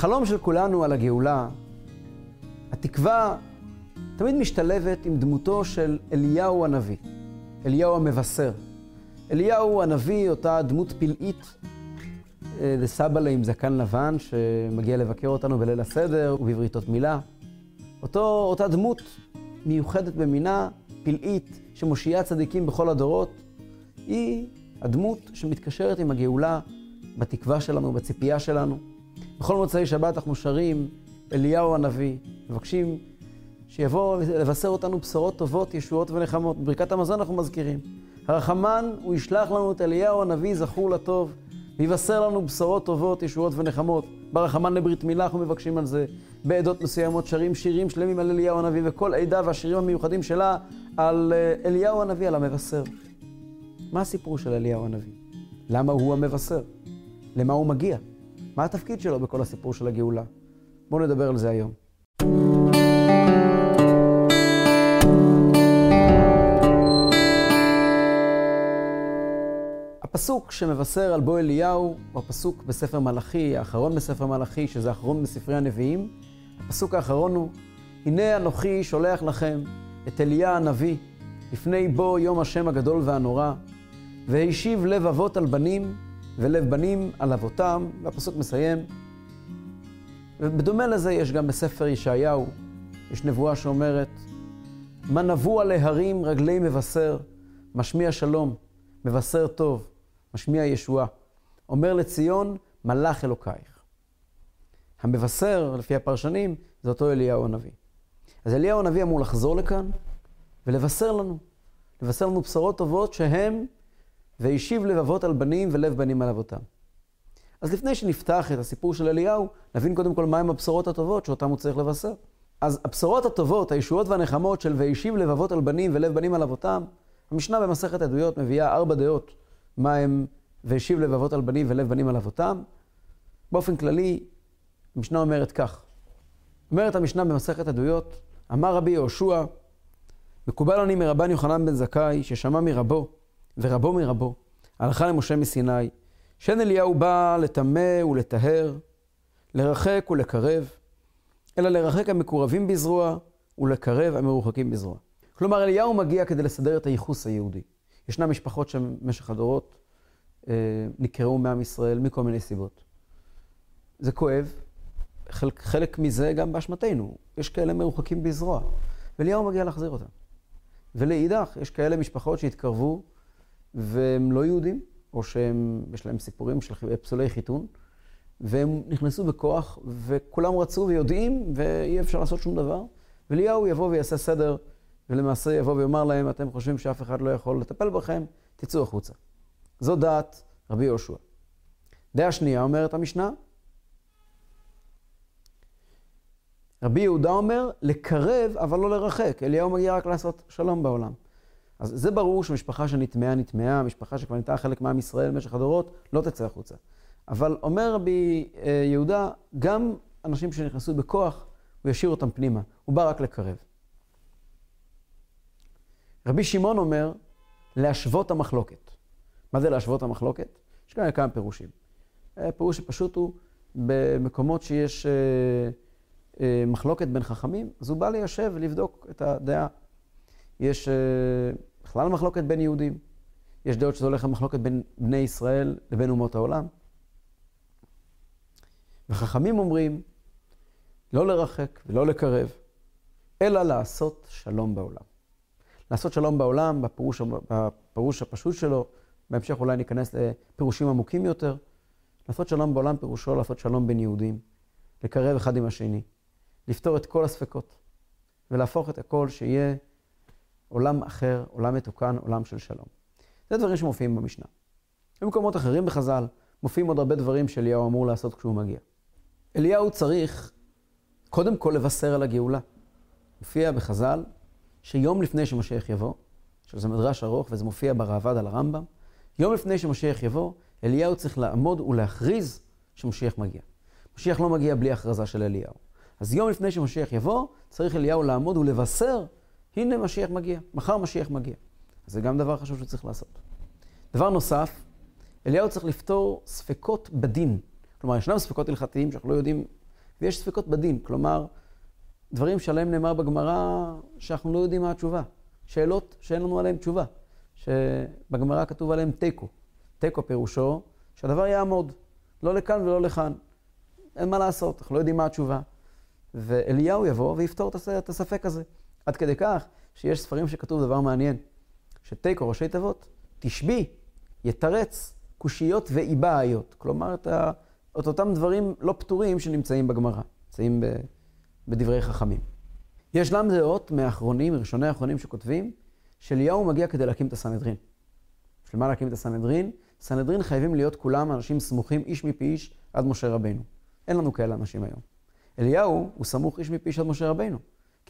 החלום של כולנו על הגאולה, התקווה תמיד משתלבת עם דמותו של אליהו הנביא, אליהו המבשר. אליהו הנביא, אותה דמות פלאית לסבא לה עם זקן לבן שמגיע לבקר אותנו בליל הסדר ובבריתות מילה. אותו, אותה דמות מיוחדת במינה, פלאית, שמושיעה צדיקים בכל הדורות, היא הדמות שמתקשרת עם הגאולה בתקווה שלנו, בציפייה שלנו. בכל מוצאי שבת אנחנו שרים אליהו הנביא, מבקשים שיבוא לבשר אותנו בשורות טובות, ישועות ונחמות. בברכת המזון אנחנו מזכירים. הרחמן, הוא ישלח לנו את אליהו הנביא, זכור לטוב, ויבשר לנו בשורות טובות, ישועות ונחמות. ברחמן לברית מילה אנחנו מבקשים על זה. בעדות מסוימות שרים שירים שלמים על אליהו הנביא, וכל עדה והשירים המיוחדים שלה על אליהו הנביא, על המבשר. מה הסיפור של אליהו הנביא? למה הוא המבשר? למה הוא מגיע? מה התפקיד שלו בכל הסיפור של הגאולה? בואו נדבר על זה היום. הפסוק שמבשר על בוא אליהו הוא הפסוק בספר מלאכי, האחרון בספר מלאכי, שזה האחרון בספרי הנביאים. הפסוק האחרון הוא, הנה אנוכי שולח לכם את אליה הנביא, לפני בוא יום השם הגדול והנורא, והשיב לב אבות על בנים, ולב בנים על אבותם, והפסוק מסיים. ובדומה לזה יש גם בספר ישעיהו, יש נבואה שאומרת, מה נבוא על ההרים רגלי מבשר, משמיע שלום, מבשר טוב, משמיע ישועה. אומר לציון, מלאך אלוקייך. המבשר, לפי הפרשנים, זה אותו אליהו הנביא. אז אליהו הנביא אמור לחזור לכאן ולבשר לנו, לבשר לנו בשורות טובות שהם והשיב לבבות על בנים ולב בנים על אבותם. אז לפני שנפתח את הסיפור של אליהו, נבין קודם כל מהם הבשורות הטובות שאותם הוא צריך לבשר. אז הבשורות הטובות, הישועות והנחמות של והשיב לבבות על בנים ולב בנים על אבותם, המשנה במסכת עדויות מביאה ארבע דעות מה הם והשיב לבבות על בנים ולב בנים על אבותם. באופן כללי, המשנה אומרת כך. אומרת המשנה במסכת עדויות, אמר רבי יהושע, מקובל אני מרבן יוחנן בן זכאי, ששמע מרבו, ורבו מרבו, הלכה למשה מסיני, שאין אליהו בא לטמא ולטהר, לרחק ולקרב, אלא לרחק המקורבים בזרוע, ולקרב המרוחקים בזרוע. כלומר, אליהו מגיע כדי לסדר את הייחוס היהודי. ישנן משפחות שבמשך הדורות אה, נקראו מעם ישראל מכל מיני סיבות. זה כואב, חלק, חלק מזה גם באשמתנו. יש כאלה מרוחקים בזרוע, ואליהו מגיע להחזיר אותם. ולאידך, יש כאלה משפחות שהתקרבו והם לא יהודים, או שיש להם סיפורים של פסולי חיתון, והם נכנסו בכוח, וכולם רצו ויודעים, ואי אפשר לעשות שום דבר. ואליהו יבוא ויעשה סדר, ולמעשה יבוא ויאמר להם, אתם חושבים שאף אחד לא יכול לטפל בכם, תצאו החוצה. זו דעת רבי יהושע. דעה שנייה אומרת המשנה, רבי יהודה אומר, לקרב אבל לא לרחק. אליהו מגיע רק לעשות שלום בעולם. אז זה ברור שמשפחה שנטמעה, נטמעה, משפחה שכבר נהייתה חלק מעם ישראל במשך הדורות, לא תצא החוצה. אבל אומר רבי אה, יהודה, גם אנשים שנכנסו בכוח, הוא ישאיר אותם פנימה. הוא בא רק לקרב. רבי שמעון אומר, להשוות המחלוקת. מה זה להשוות המחלוקת? יש כאן כמה פירושים. אה, פירוש שפשוט הוא, במקומות שיש אה, אה, מחלוקת בין חכמים, אז הוא בא ליישב ולבדוק את הדעה. יש אה, בכלל מחלוקת בין יהודים. יש דעות שזה הולך למחלוקת בין בני ישראל לבין אומות העולם. וחכמים אומרים, לא לרחק ולא לקרב, אלא לעשות שלום בעולם. לעשות שלום בעולם, בפירוש, בפירוש הפשוט שלו, בהמשך אולי ניכנס לפירושים עמוקים יותר. לעשות שלום בעולם פירושו לעשות שלום בין יהודים, לקרב אחד עם השני, לפתור את כל הספקות, ולהפוך את הכל שיהיה עולם אחר, עולם מתוקן, עולם של שלום. זה דברים שמופיעים במשנה. במקומות אחרים בחז"ל מופיעים עוד הרבה דברים שאליהו אמור לעשות כשהוא מגיע. אליהו צריך קודם כל לבשר על הגאולה. מופיע בחז"ל שיום לפני שמשיח יבוא, שזה מדרש ארוך וזה מופיע בראב"ד על הרמב"ם, יום לפני שמשיח יבוא, אליהו צריך לעמוד ולהכריז שמשיח מגיע. משיח לא מגיע בלי הכרזה של אליהו. אז יום לפני שמשיח יבוא, צריך אליהו לעמוד ולבשר הנה משיח מגיע, מחר משיח מגיע. זה גם דבר חשוב שצריך לעשות. דבר נוסף, אליהו צריך לפתור ספקות בדין. כלומר, ישנם ספקות הלכתיים שאנחנו לא יודעים ויש ספקות בדין, כלומר, דברים שעליהם נאמר בגמרא שאנחנו לא יודעים מה התשובה. שאלות שאין לנו עליהן תשובה, שבגמרא כתוב עליהן תיקו. תיקו פירושו שהדבר יעמוד, לא לכאן ולא לכאן. אין מה לעשות, אנחנו לא יודעים מה התשובה. ואליהו יבוא ויפתור את הספק הזה. עד כדי כך שיש ספרים שכתוב דבר מעניין, שתיקו, ראשי תיבות, תשבי, יתרץ, קושיות ואיבעיות. כלומר, את, ה, את אותם דברים לא פתורים שנמצאים בגמרא, נמצאים בדברי חכמים. יש גם דעות מהאחרונים, מראשוני האחרונים שכותבים, שאליהו מגיע כדי להקים את הסנהדרין. בשביל מה להקים את הסנהדרין? סנהדרין חייבים להיות כולם אנשים סמוכים איש מפי איש עד משה רבנו. אין לנו כאלה אנשים היום. אליהו הוא סמוך איש מפי איש עד משה רבנו,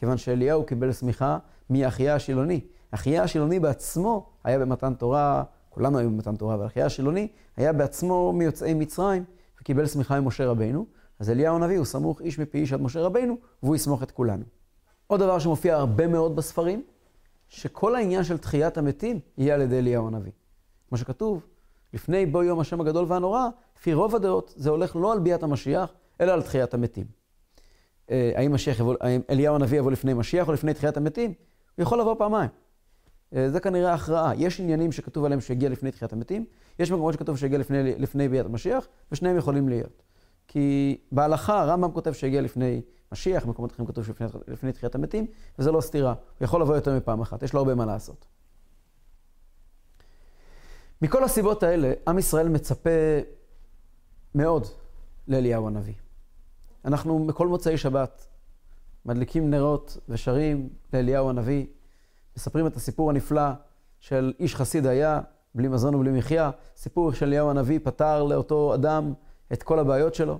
כיוון שאליהו קיבל סמיכה מאחיה השילוני. אחיה השילוני בעצמו היה במתן תורה, כולנו היו במתן תורה, אבל אחיה השילוני היה בעצמו מיוצאי מצרים וקיבל סמיכה ממשה רבנו. אז אליהו הנביא הוא סמוך איש מפי איש עד משה רבנו, והוא יסמוך את כולנו. עוד דבר שמופיע הרבה מאוד בספרים, שכל העניין של תחיית המתים יהיה על ידי אליהו הנביא. כמו שכתוב, לפני בוא יום השם הגדול והנורא, לפי רוב הדעות, זה הולך לא על ביאת המשיח, אלא על תחיית המתים. אה, האם, יבוא, האם אליהו הנביא יבוא לפני משיח או לפני תחיית המתים? הוא יכול לבוא פעמיים. אה, זה כנראה הכרעה. יש עניינים שכתוב עליהם שיגיע לפני תחיית המתים, יש מקומות שכתוב שיגיע לפני, לפני ביאת המשיח, ושניהם יכולים להיות. כי בהלכה הרמב"ם כותב שיגיע לפני משיח, במקומות אחרים כתוב שלפני לפני תחיית המתים, וזה לא סתירה. הוא יכול לבוא יותר מפעם אחת, יש לו הרבה מה לעשות. מכל הסיבות האלה, עם ישראל מצפה מאוד לאליהו הנביא. אנחנו בכל מוצאי שבת מדליקים נרות ושרים לאליהו הנביא, מספרים את הסיפור הנפלא של איש חסיד היה, בלי מזון ובלי מחיה, סיפור של אליהו הנביא פתר לאותו אדם את כל הבעיות שלו.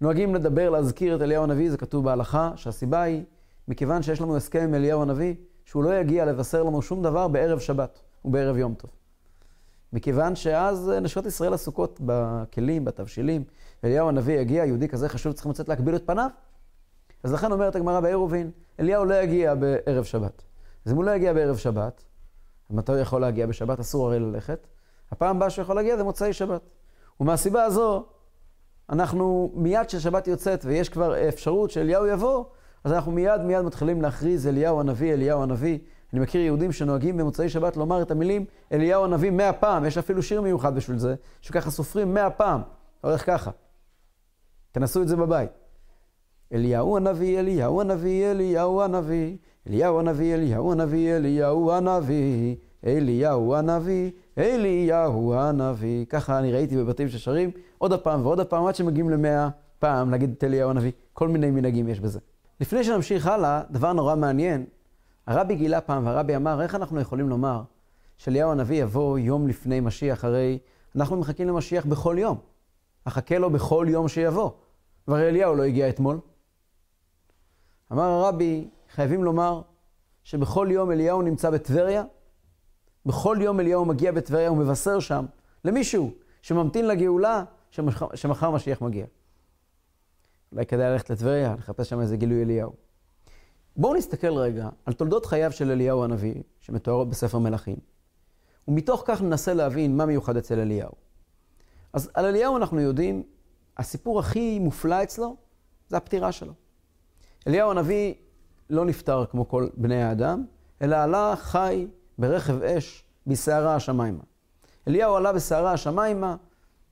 נוהגים לדבר, להזכיר את אליהו הנביא, זה כתוב בהלכה, שהסיבה היא, מכיוון שיש לנו הסכם עם אליהו הנביא, שהוא לא יגיע לבשר לנו שום דבר בערב שבת ובערב יום טוב. מכיוון שאז נשות ישראל עסוקות בכלים, בתבשילים, ואליהו הנביא יגיע, יהודי כזה חשוב, צריכים לצאת להקביל את פניו. אז לכן אומרת הגמרא בעירובין, אליהו לא יגיע בערב שבת. אז אם הוא לא יגיע בערב שבת, מתי הוא יכול להגיע בשבת? אסור הרי ללכת. הפעם הבאה שהוא יכול להגיע זה מוצאי שבת. ומהסיבה הזו, אנחנו מיד כששבת יוצאת ויש כבר אפשרות שאליהו יבוא, אז אנחנו מיד מיד מתחילים להכריז אליהו הנביא, אליהו הנביא. אני מכיר יהודים שנוהגים במוצאי שבת לומר את המילים אליהו הנביא מאה פעם, יש אפילו שיר מיוחד בשביל זה, שככה סופרים מאה פעם, הולך ככה. תנסו את זה בבית. אליהו הנביא, אליהו הנביא, אליהו הנביא, אליהו הנביא, אליהו הנביא, אליהו הנביא, אליהו הנביא, אליהו הנביא. ככה אני ראיתי בבתים ששרים עוד הפעם ועוד הפעם, עד שמגיעים למאה פעם להגיד את אליהו הנביא. כל מיני מנהגים יש בזה. לפני שנמשיך הלאה, דבר נורא מעניין. הרבי גילה פעם, והרבי אמר, איך אנחנו יכולים לומר שאליהו הנביא יבוא יום לפני משיח, הרי אנחנו מחכים למשיח בכל יום. אחכה לו בכל יום שיבוא. והרי אליהו לא הגיע אתמול. אמר הרבי, חייבים לומר שבכל יום אליהו נמצא בטבריה, בכל יום אליהו מגיע בטבריה ומבשר שם למישהו שממתין לגאולה שמחר משיח מגיע. אולי כדאי ללכת לטבריה, לחפש שם איזה גילוי אליהו. בואו נסתכל רגע על תולדות חייו של אליהו הנביא, שמתוארות בספר מלכים, ומתוך כך ננסה להבין מה מיוחד אצל אליהו. אז על אליהו אנחנו יודעים, הסיפור הכי מופלא אצלו זה הפטירה שלו. אליהו הנביא לא נפטר כמו כל בני האדם, אלא עלה חי ברכב אש בסערה השמיימה. אליהו עלה בסערה השמיימה,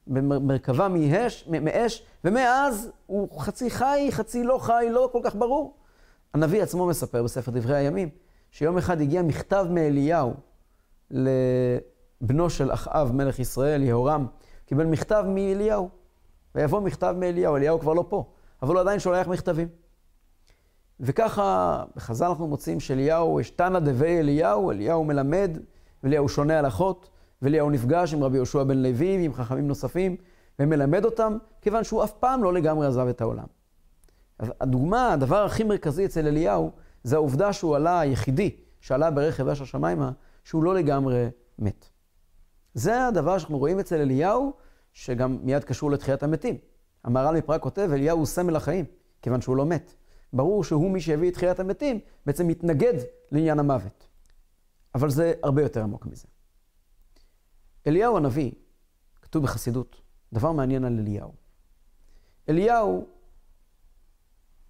במרכבה מאש, מאש, ומאז הוא חצי חי, חצי לא חי, לא כל כך ברור. הנביא עצמו מספר בספר דברי הימים, שיום אחד הגיע מכתב מאליהו לבנו של אחאב, מלך ישראל, יהורם, קיבל מכתב מאליהו. ויבוא מכתב מאליהו, אליהו כבר לא פה, אבל הוא עדיין שולח מכתבים. וככה בחז"ל אנחנו מוצאים שאליהו, יש תנא דבי אליהו, אליהו מלמד, ואליהו שונה הלכות, ואליהו נפגש עם רבי יהושע בן לוי ועם חכמים נוספים, ומלמד אותם, כיוון שהוא אף פעם לא לגמרי עזב את העולם. הדוגמה, הדבר הכי מרכזי אצל אליהו, זה העובדה שהוא עלה היחידי, שעלה ברכב אש השמיימה, שהוא לא לגמרי מת. זה הדבר שאנחנו רואים אצל אליהו, שגם מיד קשור לתחיית המתים. המהר"ל מפראג כותב, אליהו הוא סמל החיים, כיוון שהוא לא מת. ברור שהוא מי שהביא את תחיית המתים, בעצם מתנגד לעניין המוות. אבל זה הרבה יותר עמוק מזה. אליהו הנביא, כתוב בחסידות, דבר מעניין על אליהו. אליהו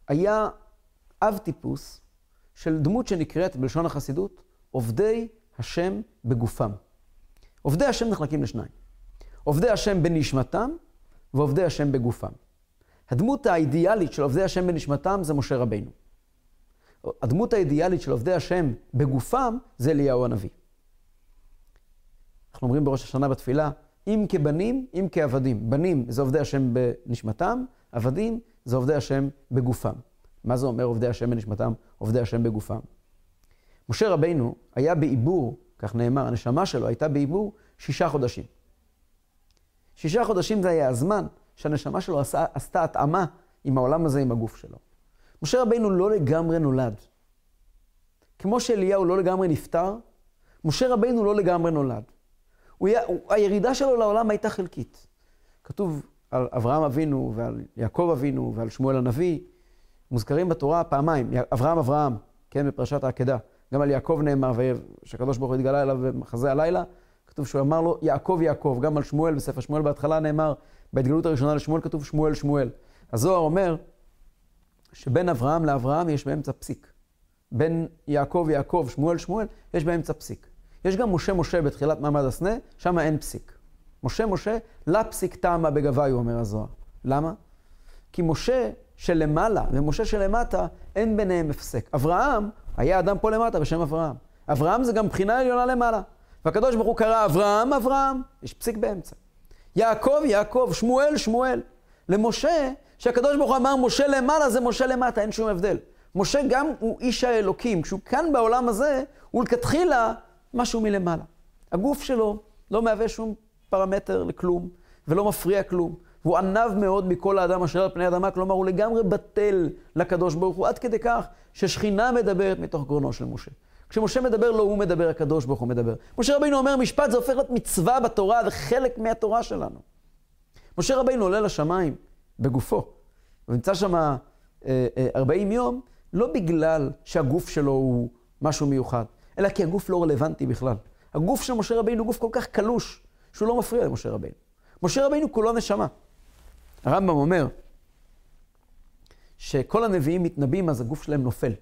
היה אב טיפוס של דמות שנקראת בלשון החסידות עובדי השם בגופם. עובדי השם נחלקים לשניים. עובדי השם בנשמתם ועובדי השם בגופם. הדמות האידיאלית של עובדי השם בנשמתם זה משה רבינו. הדמות האידיאלית של עובדי השם בגופם זה אליהו הנביא. אנחנו אומרים בראש השנה בתפילה, אם כבנים, אם כעבדים. בנים זה עובדי השם בנשמתם, עבדים זה עובדי השם בגופם. מה זה אומר עובדי השם בנשמתם, עובדי השם בגופם? משה רבינו היה בעיבור, כך נאמר, הנשמה שלו הייתה בעיבור שישה חודשים. שישה חודשים זה היה הזמן שהנשמה שלו עשה, עשתה התאמה עם העולם הזה, עם הגוף שלו. משה רבינו לא לגמרי נולד. כמו שאליהו לא לגמרי נפטר, משה רבינו לא לגמרי נולד. הוא היה, הוא, הירידה שלו לעולם הייתה חלקית. כתוב על אברהם אבינו ועל יעקב אבינו ועל שמואל הנביא, מוזכרים בתורה פעמיים, אברהם אברהם, כן, בפרשת העקדה. גם על יעקב נאמר, שהקדוש ברוך הוא התגלה אליו במחזה הלילה, כתוב שהוא אמר לו, יעקב יעקב. גם על שמואל, בספר שמואל בהתחלה נאמר, בהתגלות הראשונה לשמואל כתוב שמואל שמואל. הזוהר אומר שבין אברהם לאברהם יש באמצע פסיק. בין יעקב יעקב, שמואל שמואל, יש באמצע פסיק. יש גם משה משה בתחילת מעמד הסנה, שם אין פסיק. משה משה, לה פסיק טעמה בגביו, אומר הזוהר. למה? כי משה שלמעלה ומשה שלמטה, אין ביניהם הפסק. אברהם היה אדם פה למטה בשם אברהם. אברהם זה גם בחינה עליונה למעלה. והקדוש ברוך הוא קרא אברהם, אברהם, יש פסיק באמצע. יעקב, יעקב, שמואל, שמואל. למשה, שהקדוש ברוך הוא אמר משה למעלה זה משה למטה, אין שום הבדל. משה גם הוא איש האלוקים, כשהוא כאן בעולם הזה, הוא לכתחילה משהו מלמעלה. הגוף שלו לא מהווה שום פרמטר לכלום, ולא מפריע כלום. והוא ענב מאוד מכל האדם אשר על פני האדמה, כלומר הוא לגמרי בטל לקדוש ברוך הוא, עד כדי כך ששכינה מדברת מתוך גרונו של משה. כשמשה מדבר, לא הוא מדבר, הקדוש ברוך הוא מדבר. משה רבינו אומר משפט, זה הופך להיות מצווה בתורה, זה חלק מהתורה שלנו. משה רבינו עולה לשמיים בגופו, הוא נמצא שם אה, אה, 40 יום, לא בגלל שהגוף שלו הוא משהו מיוחד, אלא כי הגוף לא רלוונטי בכלל. הגוף של משה רבינו הוא גוף כל כך קלוש, שהוא לא מפריע למשה רבינו. משה רבינו כולו נשמה. הרמב"ם אומר שכל הנביאים מתנבאים, אז הגוף שלהם נופל.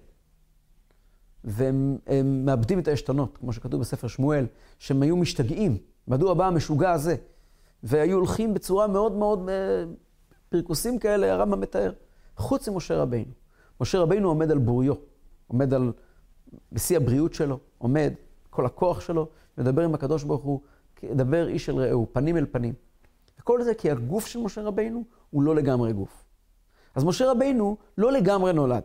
והם מאבדים את העשתונות, כמו שכתוב בספר שמואל, שהם היו משתגעים. מדוע בא המשוגע הזה? והיו הולכים בצורה מאוד מאוד, אה, פרכוסים כאלה, הרמב"ם מתאר. חוץ ממשה רבינו. משה רבינו עומד על בוריו, עומד על, בשיא הבריאות שלו, עומד, כל הכוח שלו, מדבר עם הקדוש ברוך הוא, דבר איש אל רעהו, פנים אל פנים. וכל זה כי הגוף של משה רבינו הוא לא לגמרי גוף. אז משה רבינו לא לגמרי נולד.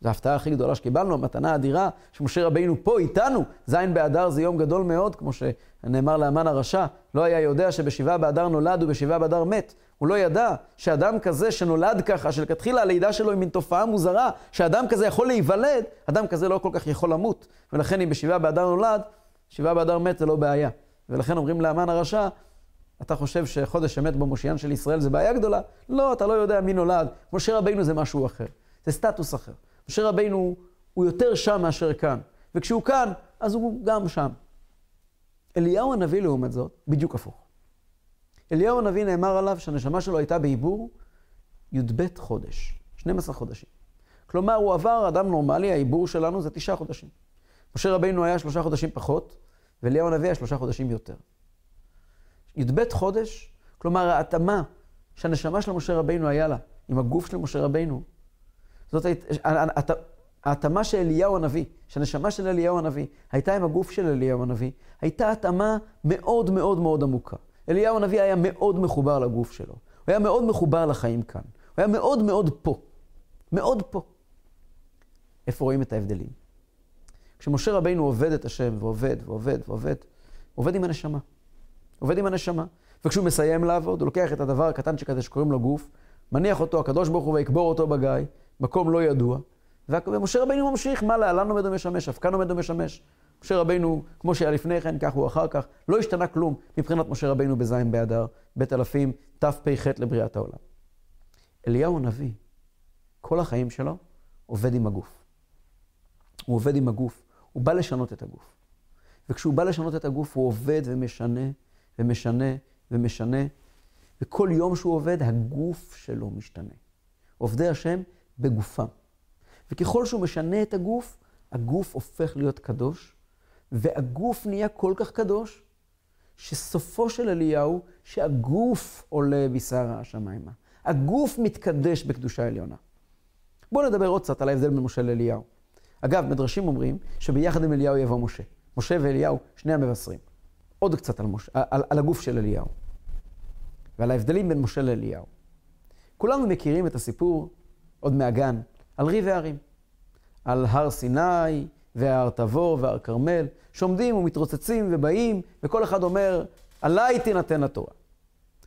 זו ההפתעה הכי גדולה שקיבלנו, המתנה האדירה, שמשה רבינו פה איתנו. ז' באדר זה יום גדול מאוד, כמו שנאמר לאמן הרשע. לא היה יודע שבשבעה באדר נולד ובשבעה באדר מת. הוא לא ידע שאדם כזה שנולד ככה, שלכתחילה הלידה שלו היא מין תופעה מוזרה, שאדם כזה יכול להיוולד, אדם כזה לא כל כך יכול למות. ולכן אם בשבעה באדר נולד, שבעה באדר מת זה לא בעיה. ולכן אומרים לאמן הרשע, אתה חושב שחודש אמת במושיען של ישראל זה בעיה גדולה? לא, אתה לא יודע מי נולד. משה רבינו זה משהו אחר. זה סטטוס אחר. משה רבינו הוא יותר שם מאשר כאן. וכשהוא כאן, אז הוא גם שם. אליהו הנביא, לעומת זאת, בדיוק הפוך. אליהו הנביא נאמר עליו שהנשמה שלו הייתה בעיבור י"ב חודש, 12 חודשים. כלומר, הוא עבר, אדם נורמלי, העיבור שלנו זה תשעה חודשים. משה רבינו היה שלושה חודשים פחות, ואליהו הנביא היה שלושה חודשים יותר. י"ב חודש, כלומר ההתאמה שהנשמה של משה רבינו היה לה, עם הגוף של משה רבינו, זאת ההתאמה של אליהו הנביא, שהנשמה של אליהו הנביא הייתה עם הגוף של אליהו הנביא, הייתה התאמה מאוד מאוד מאוד עמוקה. אליהו הנביא היה מאוד מחובר לגוף שלו, הוא היה מאוד מחובר לחיים כאן, הוא היה מאוד מאוד פה, מאוד פה. איפה רואים את ההבדלים? כשמשה רבינו עובד את השם, ועובד, ועובד, ועובד, עובד עם הנשמה. עובד עם הנשמה. וכשהוא מסיים לעבוד, הוא לוקח את הדבר הקטנצ'יק הזה שקוראים לו גוף, מניח אותו, הקדוש ברוך הוא ויקבור אותו בגיא, מקום לא ידוע, ומשה רבינו ממשיך, מה להלן עומד ומשמש, אף כאן עומד ומשמש. משה רבינו, כמו שהיה לפני כן, כך הוא אחר כך, לא השתנה כלום מבחינת משה רבינו בז' באדר, בית אלפים, תפ"ח לבריאת העולם. אליהו הנביא, כל החיים שלו עובד עם הגוף. הוא עובד עם הגוף, הוא בא לשנות את הגוף. וכשהוא בא לשנות את הגוף, הוא עובד ומשנה ומשנה ומשנה, וכל יום שהוא עובד, הגוף שלו משתנה. עובדי השם בגופם. וככל שהוא משנה את הגוף, הגוף הופך להיות קדוש, והגוף נהיה כל כך קדוש, שסופו של אליהו, שהגוף עולה בסערה השמיימה. הגוף מתקדש בקדושה עליונה. בואו נדבר עוד קצת על ההבדל בין משה לאליהו. אגב, מדרשים אומרים שביחד עם אליהו יבוא משה. משה ואליהו, שני המבשרים. עוד קצת על, משה, על, על הגוף של אליהו. ועל ההבדלים בין משה לאליהו. כולנו מכירים את הסיפור, עוד מהגן, על ריב והרים. על הר סיני, והר תבור והר כרמל, שעומדים ומתרוצצים ובאים, וכל אחד אומר, עליי תינתן התורה.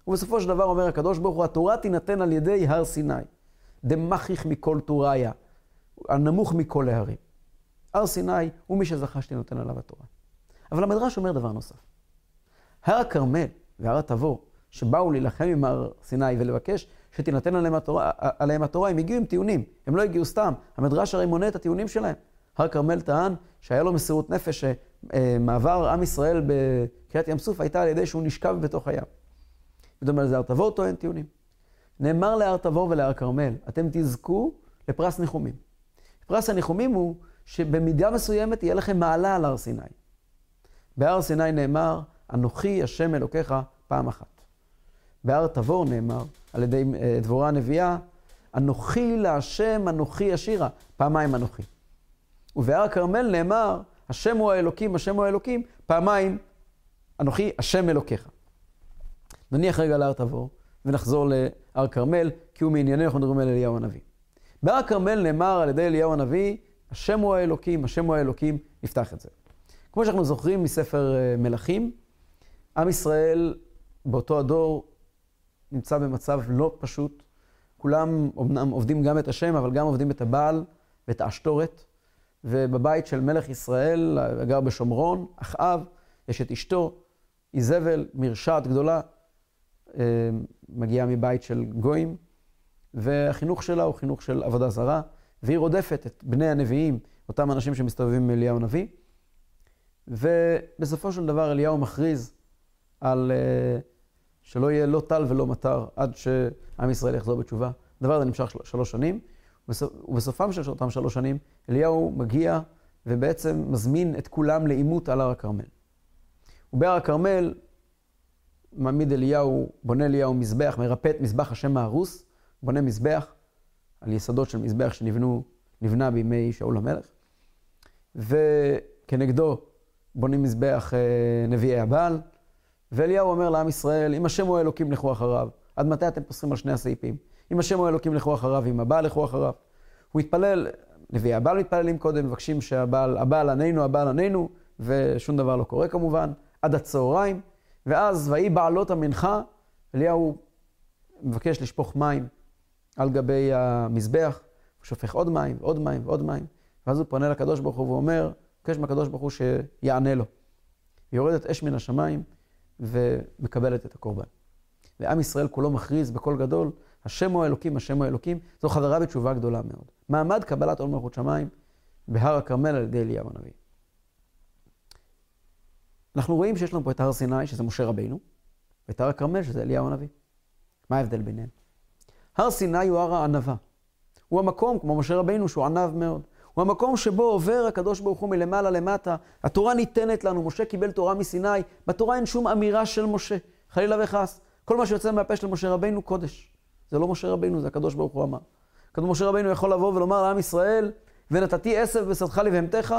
ובסופו של דבר אומר הקדוש ברוך הוא, התורה תינתן על ידי הר סיני. דמכיך מכל טוריה, הנמוך מכל ההרים. הר סיני הוא מי שזכה שתינתן עליו התורה. אבל המדרש אומר דבר נוסף. הר הכרמל והר התבור, שבאו להילחם עם הר סיני ולבקש שתינתן עליהם התורה, עליהם התורה, הם הגיעו עם טיעונים, הם לא הגיעו סתם. המדרש הרי מונה את הטיעונים שלהם. הר כרמל טען שהיה לו מסירות נפש, שמעבר עם ישראל בקריאת ים סוף הייתה על ידי שהוא נשכב בתוך הים. בדומה לזה הר תבור טוען טיעונים. נאמר להר תבור ולהר כרמל, אתם תזכו לפרס ניחומים. פרס הניחומים הוא שבמידה מסוימת יהיה לכם מעלה על הר סיני. בהר סיני נאמר, אנוכי השם אלוקיך פעם אחת. בהר תבור נאמר, על ידי אה, דבורה הנביאה, אנוכי להשם, אנוכי אשירה, פעמיים אנוכי. ובהר הכרמל נאמר, השם הוא האלוקים, השם הוא האלוקים, פעמיים, אנוכי השם אלוקיך. נניח רגע להר תבור, ונחזור להר כרמל, כי הוא מענייני, אנחנו מדברים על אליהו הנביא. בהר הכרמל נאמר על ידי אליהו הנביא, השם הוא האלוקים, השם הוא האלוקים, נפתח את זה. כמו שאנחנו זוכרים מספר אה, מלכים, עם ישראל באותו הדור נמצא במצב לא פשוט. כולם אמנם עובדים גם את השם, אבל גם עובדים את הבעל ואת האשתורת. ובבית של מלך ישראל, הגר בשומרון, אחאב, יש את אשתו, איזבל, מרשעת גדולה, אה, מגיעה מבית של גויים, והחינוך שלה הוא חינוך של עבודה זרה, והיא רודפת את בני הנביאים, אותם אנשים שמסתובבים עם אליהו הנביא. ובסופו של דבר אליהו מכריז על uh, שלא יהיה לא טל ולא מטר עד שעם ישראל יחזור בתשובה. הדבר הזה נמשך של, שלוש שנים, ובסופם של אותם שלוש שנים, אליהו מגיע ובעצם מזמין את כולם לעימות על הר הכרמל. ובהר הכרמל מעמיד אליהו, בונה אליהו מזבח, מרפא את מזבח השם ההרוס, בונה מזבח על יסודות של מזבח שנבנו, נבנה בימי שאול המלך, וכנגדו בונים מזבח אה, נביאי הבעל, ואליהו אומר לעם ישראל, אם השם הוא האלוקים לכו אחריו. עד מתי אתם פוסחים על שני הסעיפים? אם השם הוא האלוקים לכו אחריו, אם הבעל לכו אחריו. הוא מתפלל, נביאי הבעל מתפללים קודם, מבקשים שהבעל, הבעל עננו, הבעל עננו, ושום דבר לא קורה כמובן, עד הצהריים, ואז ויהי בעלות המנחה, אליהו מבקש לשפוך מים על גבי המזבח, הוא שופך עוד מים, ועוד מים, ועוד מים, ואז הוא פונה לקדוש ברוך הוא ואומר, מבקש מהקדוש ברוך הוא שיענה לו. יורדת אש מן השמיים ומקבלת את הקורבן. ועם ישראל כולו מכריז בקול גדול, השם הוא האלוקים, השם הוא האלוקים. זו חברה בתשובה גדולה מאוד. מעמד קבלת עול מלכות שמיים בהר הכרמל על ידי אליהו הנביא. אנחנו רואים שיש לנו פה את הר סיני, שזה משה רבינו, ואת הר הכרמל, שזה אליהו הנביא. מה ההבדל ביניהם? הר סיני הוא הר הענווה. הוא המקום, כמו משה רבינו, שהוא ענב מאוד. הוא המקום שבו עובר הקדוש ברוך הוא מלמעלה למטה. התורה ניתנת לנו, משה קיבל תורה מסיני, בתורה אין שום אמירה של משה, חלילה וחס. כל מה שיוצא מהפה של משה רבינו, קודש. זה לא משה רבינו, זה הקדוש ברוך הוא אמר. כתוב משה רבינו יכול לבוא ולומר לעם ישראל, ונתתי עשב בשדך לבהמתך,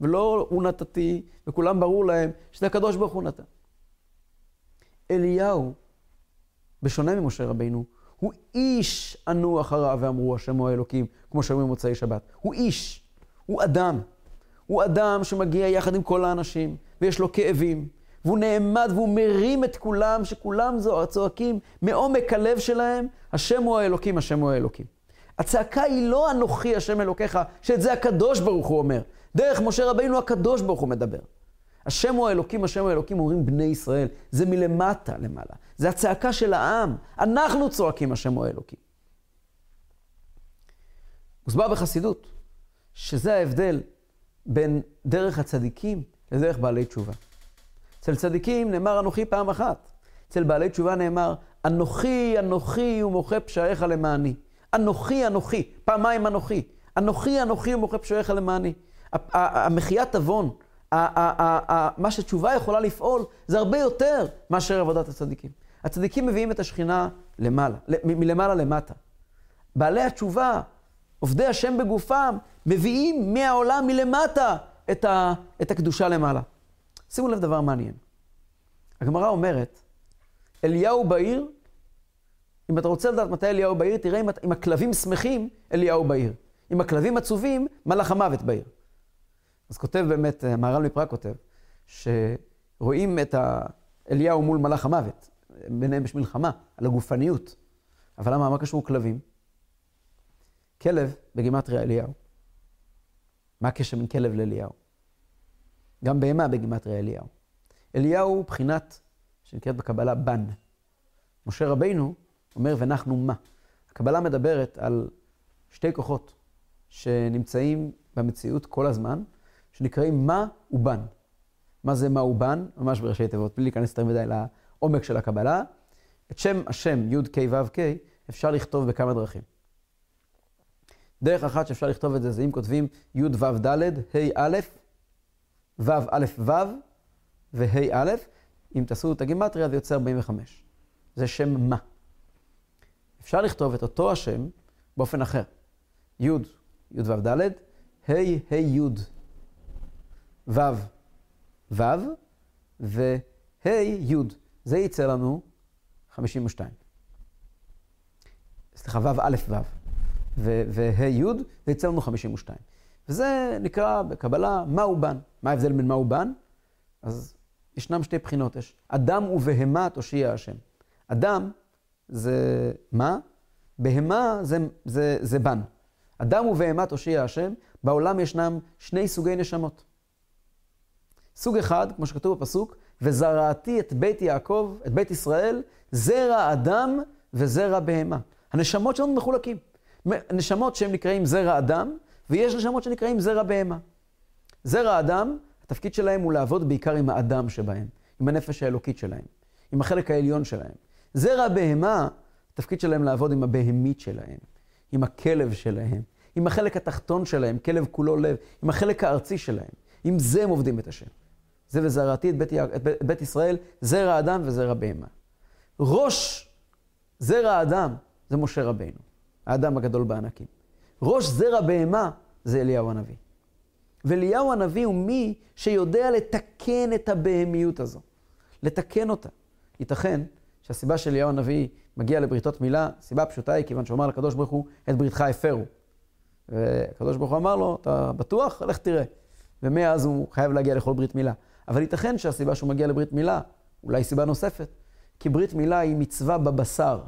ולא הוא נתתי, וכולם ברור להם שזה הקדוש ברוך הוא נתן. אליהו, בשונה ממשה רבינו, הוא איש ענו אחריו ואמרו השם הוא האלוקים, כמו שאומרים במוצאי שבת. הוא איש, הוא אדם. הוא אדם שמגיע יחד עם כל האנשים, ויש לו כאבים, והוא נעמד והוא מרים את כולם, שכולם צועקים מעומק הלב שלהם, השם הוא האלוקים, השם הוא האלוקים. הצעקה היא לא אנוכי השם אלוקיך, שאת זה הקדוש ברוך הוא אומר. דרך משה רבינו הקדוש ברוך הוא מדבר. השם הוא האלוקים, השם הוא האלוקים, אומרים בני ישראל. זה מלמטה למעלה. זה הצעקה של העם. אנחנו צועקים השם הוא האלוקים. מוסבר בחסידות, שזה ההבדל בין דרך הצדיקים לדרך בעלי תשובה. אצל צדיקים נאמר אנוכי פעם אחת. אצל בעלי תשובה נאמר, אנוכי, אנוכי ומוחה פשעיך למעני. אנוכי, אנוכי, פעמיים אנוכי. אנוכי, אנוכי ומוכר פשעיך למעני. המחיית עוון, מה שתשובה יכולה לפעול, זה הרבה יותר מאשר עבודת הצדיקים. הצדיקים מביאים את השכינה למעלה, מלמעלה למטה. בעלי התשובה, עובדי השם בגופם, מביאים מהעולם מלמטה את, ה, את הקדושה למעלה. שימו לב דבר מעניין. הגמרא אומרת, אליהו בעיר, אם אתה רוצה לדעת מתי אליהו בעיר, תראה אם, אם הכלבים שמחים, אליהו בעיר. אם הכלבים עצובים, מלאך המוות בעיר. אז כותב באמת, המהר"ל מפראג כותב, שרואים את אליהו מול מלאך המוות. ביניהם יש מלחמה, על הגופניות. אבל למה, מה קשור כלבים? כלב בגימטריה אליהו. מה הקשר בין כלב לאליהו? גם בהמה בגימטריה אליהו. אליהו הוא בחינת, שנקראת בקבלה בן. משה רבינו אומר, ונחנו מה? הקבלה מדברת על שתי כוחות שנמצאים במציאות כל הזמן, שנקראים מה ובן. מה זה מה ובן? ממש בראשי תיבות, בלי להיכנס יותר מדי לעומק של הקבלה. את שם השם י' כ' ו' כ' אפשר לכתוב בכמה דרכים. דרך אחת שאפשר לכתוב את זה, זה אם כותבים י' ו' ד', ה' א', ו' א' ו' וה' א', אם תעשו את הגימטריה זה יוצא 45. זה שם מה. אפשר לכתוב את אותו השם באופן אחר. י', י' ו' ד', ה', ה' י', ו', ו', וה' י'. זה יצא לנו 52. סליחה, ו' א' ו'. וה' י', זה יצא לנו 52. וזה נקרא בקבלה מהו בן. מה ההבדל בין מהו בן? אז ישנם שתי בחינות. יש אדם ובהמה תושיע השם. אדם זה מה? בהמה זה, זה, זה בן. אדם ובהמה תושיע השם, בעולם ישנם שני סוגי נשמות. סוג אחד, כמו שכתוב בפסוק, וזרעתי את בית יעקב, את בית ישראל, זרע אדם וזרע בהמה. הנשמות שלנו מחולקים. נשמות שהם נקראים זרע אדם, ויש נשמות שנקראים זרע בהמה. זרע אדם, התפקיד שלהם הוא לעבוד בעיקר עם האדם שבהם, עם הנפש האלוקית שלהם, עם החלק העליון שלהם. זרע בהמה, התפקיד שלהם לעבוד עם הבהמית שלהם, עם הכלב שלהם, עם החלק התחתון שלהם, כלב כולו לב, עם החלק הארצי שלהם. עם זה הם עובדים את השם. זה וזרעתי את בית, את בית, ישראל, זרע אדם וזרע בהמה. ראש זרע אדם זה משה רבינו. האדם הגדול בענקים. ראש זרע בהמה זה אליהו הנביא. ואליהו הנביא הוא מי שיודע לתקן את הבהמיות הזו. לתקן אותה. ייתכן שהסיבה שאליהו הנביא מגיע לבריתות מילה, סיבה פשוטה היא כיוון שהוא אמר לקדוש ברוך הוא, את בריתך הפרו. והקדוש ברוך הוא אמר לו, אתה בטוח? לך תראה. ומאז הוא חייב להגיע לכל ברית מילה. אבל ייתכן שהסיבה שהוא מגיע לברית מילה, אולי סיבה נוספת, כי ברית מילה היא מצווה בבשר.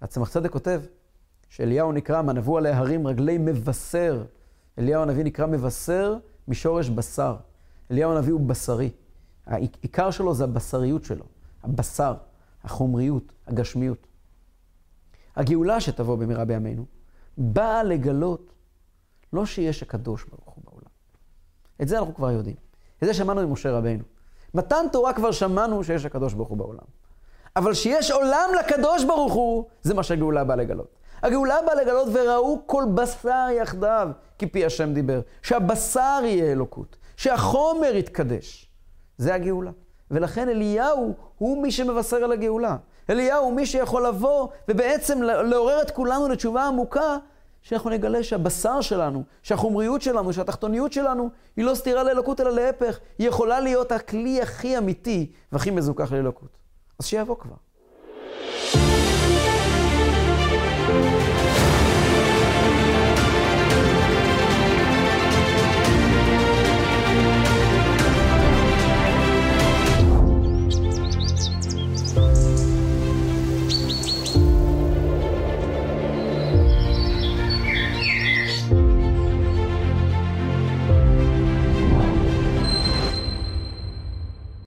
הצמח צדק כותב שאליהו נקרא, מה נבוא עליה הרים רגלי מבשר. אליהו הנביא נקרא מבשר משורש בשר. אליהו הנביא הוא בשרי. העיקר שלו זה הבשריות שלו, הבשר, החומריות, הגשמיות. הגאולה שתבוא במהרה בימינו, באה לגלות לא שיש הקדוש ברוך הוא. את זה אנחנו כבר יודעים. את זה שמענו ממשה רבינו. מתן תורה כבר שמענו שיש הקדוש ברוך הוא בעולם. אבל שיש עולם לקדוש ברוך הוא, זה מה שהגאולה באה לגלות. הגאולה באה לגלות וראו כל בשר יחדיו, כי פי השם דיבר. שהבשר יהיה אלוקות, שהחומר יתקדש. זה הגאולה. ולכן אליהו הוא מי שמבשר על הגאולה. אליהו הוא מי שיכול לבוא ובעצם לעורר את כולנו לתשובה עמוקה, שאנחנו נגלה שהבשר שלנו, שהחומריות שלנו, שהתחתוניות שלנו, היא לא סתירה לאלוקות אלא להפך, היא יכולה להיות הכלי הכי אמיתי והכי מזוכח לאלוקות. אז שיבוא כבר.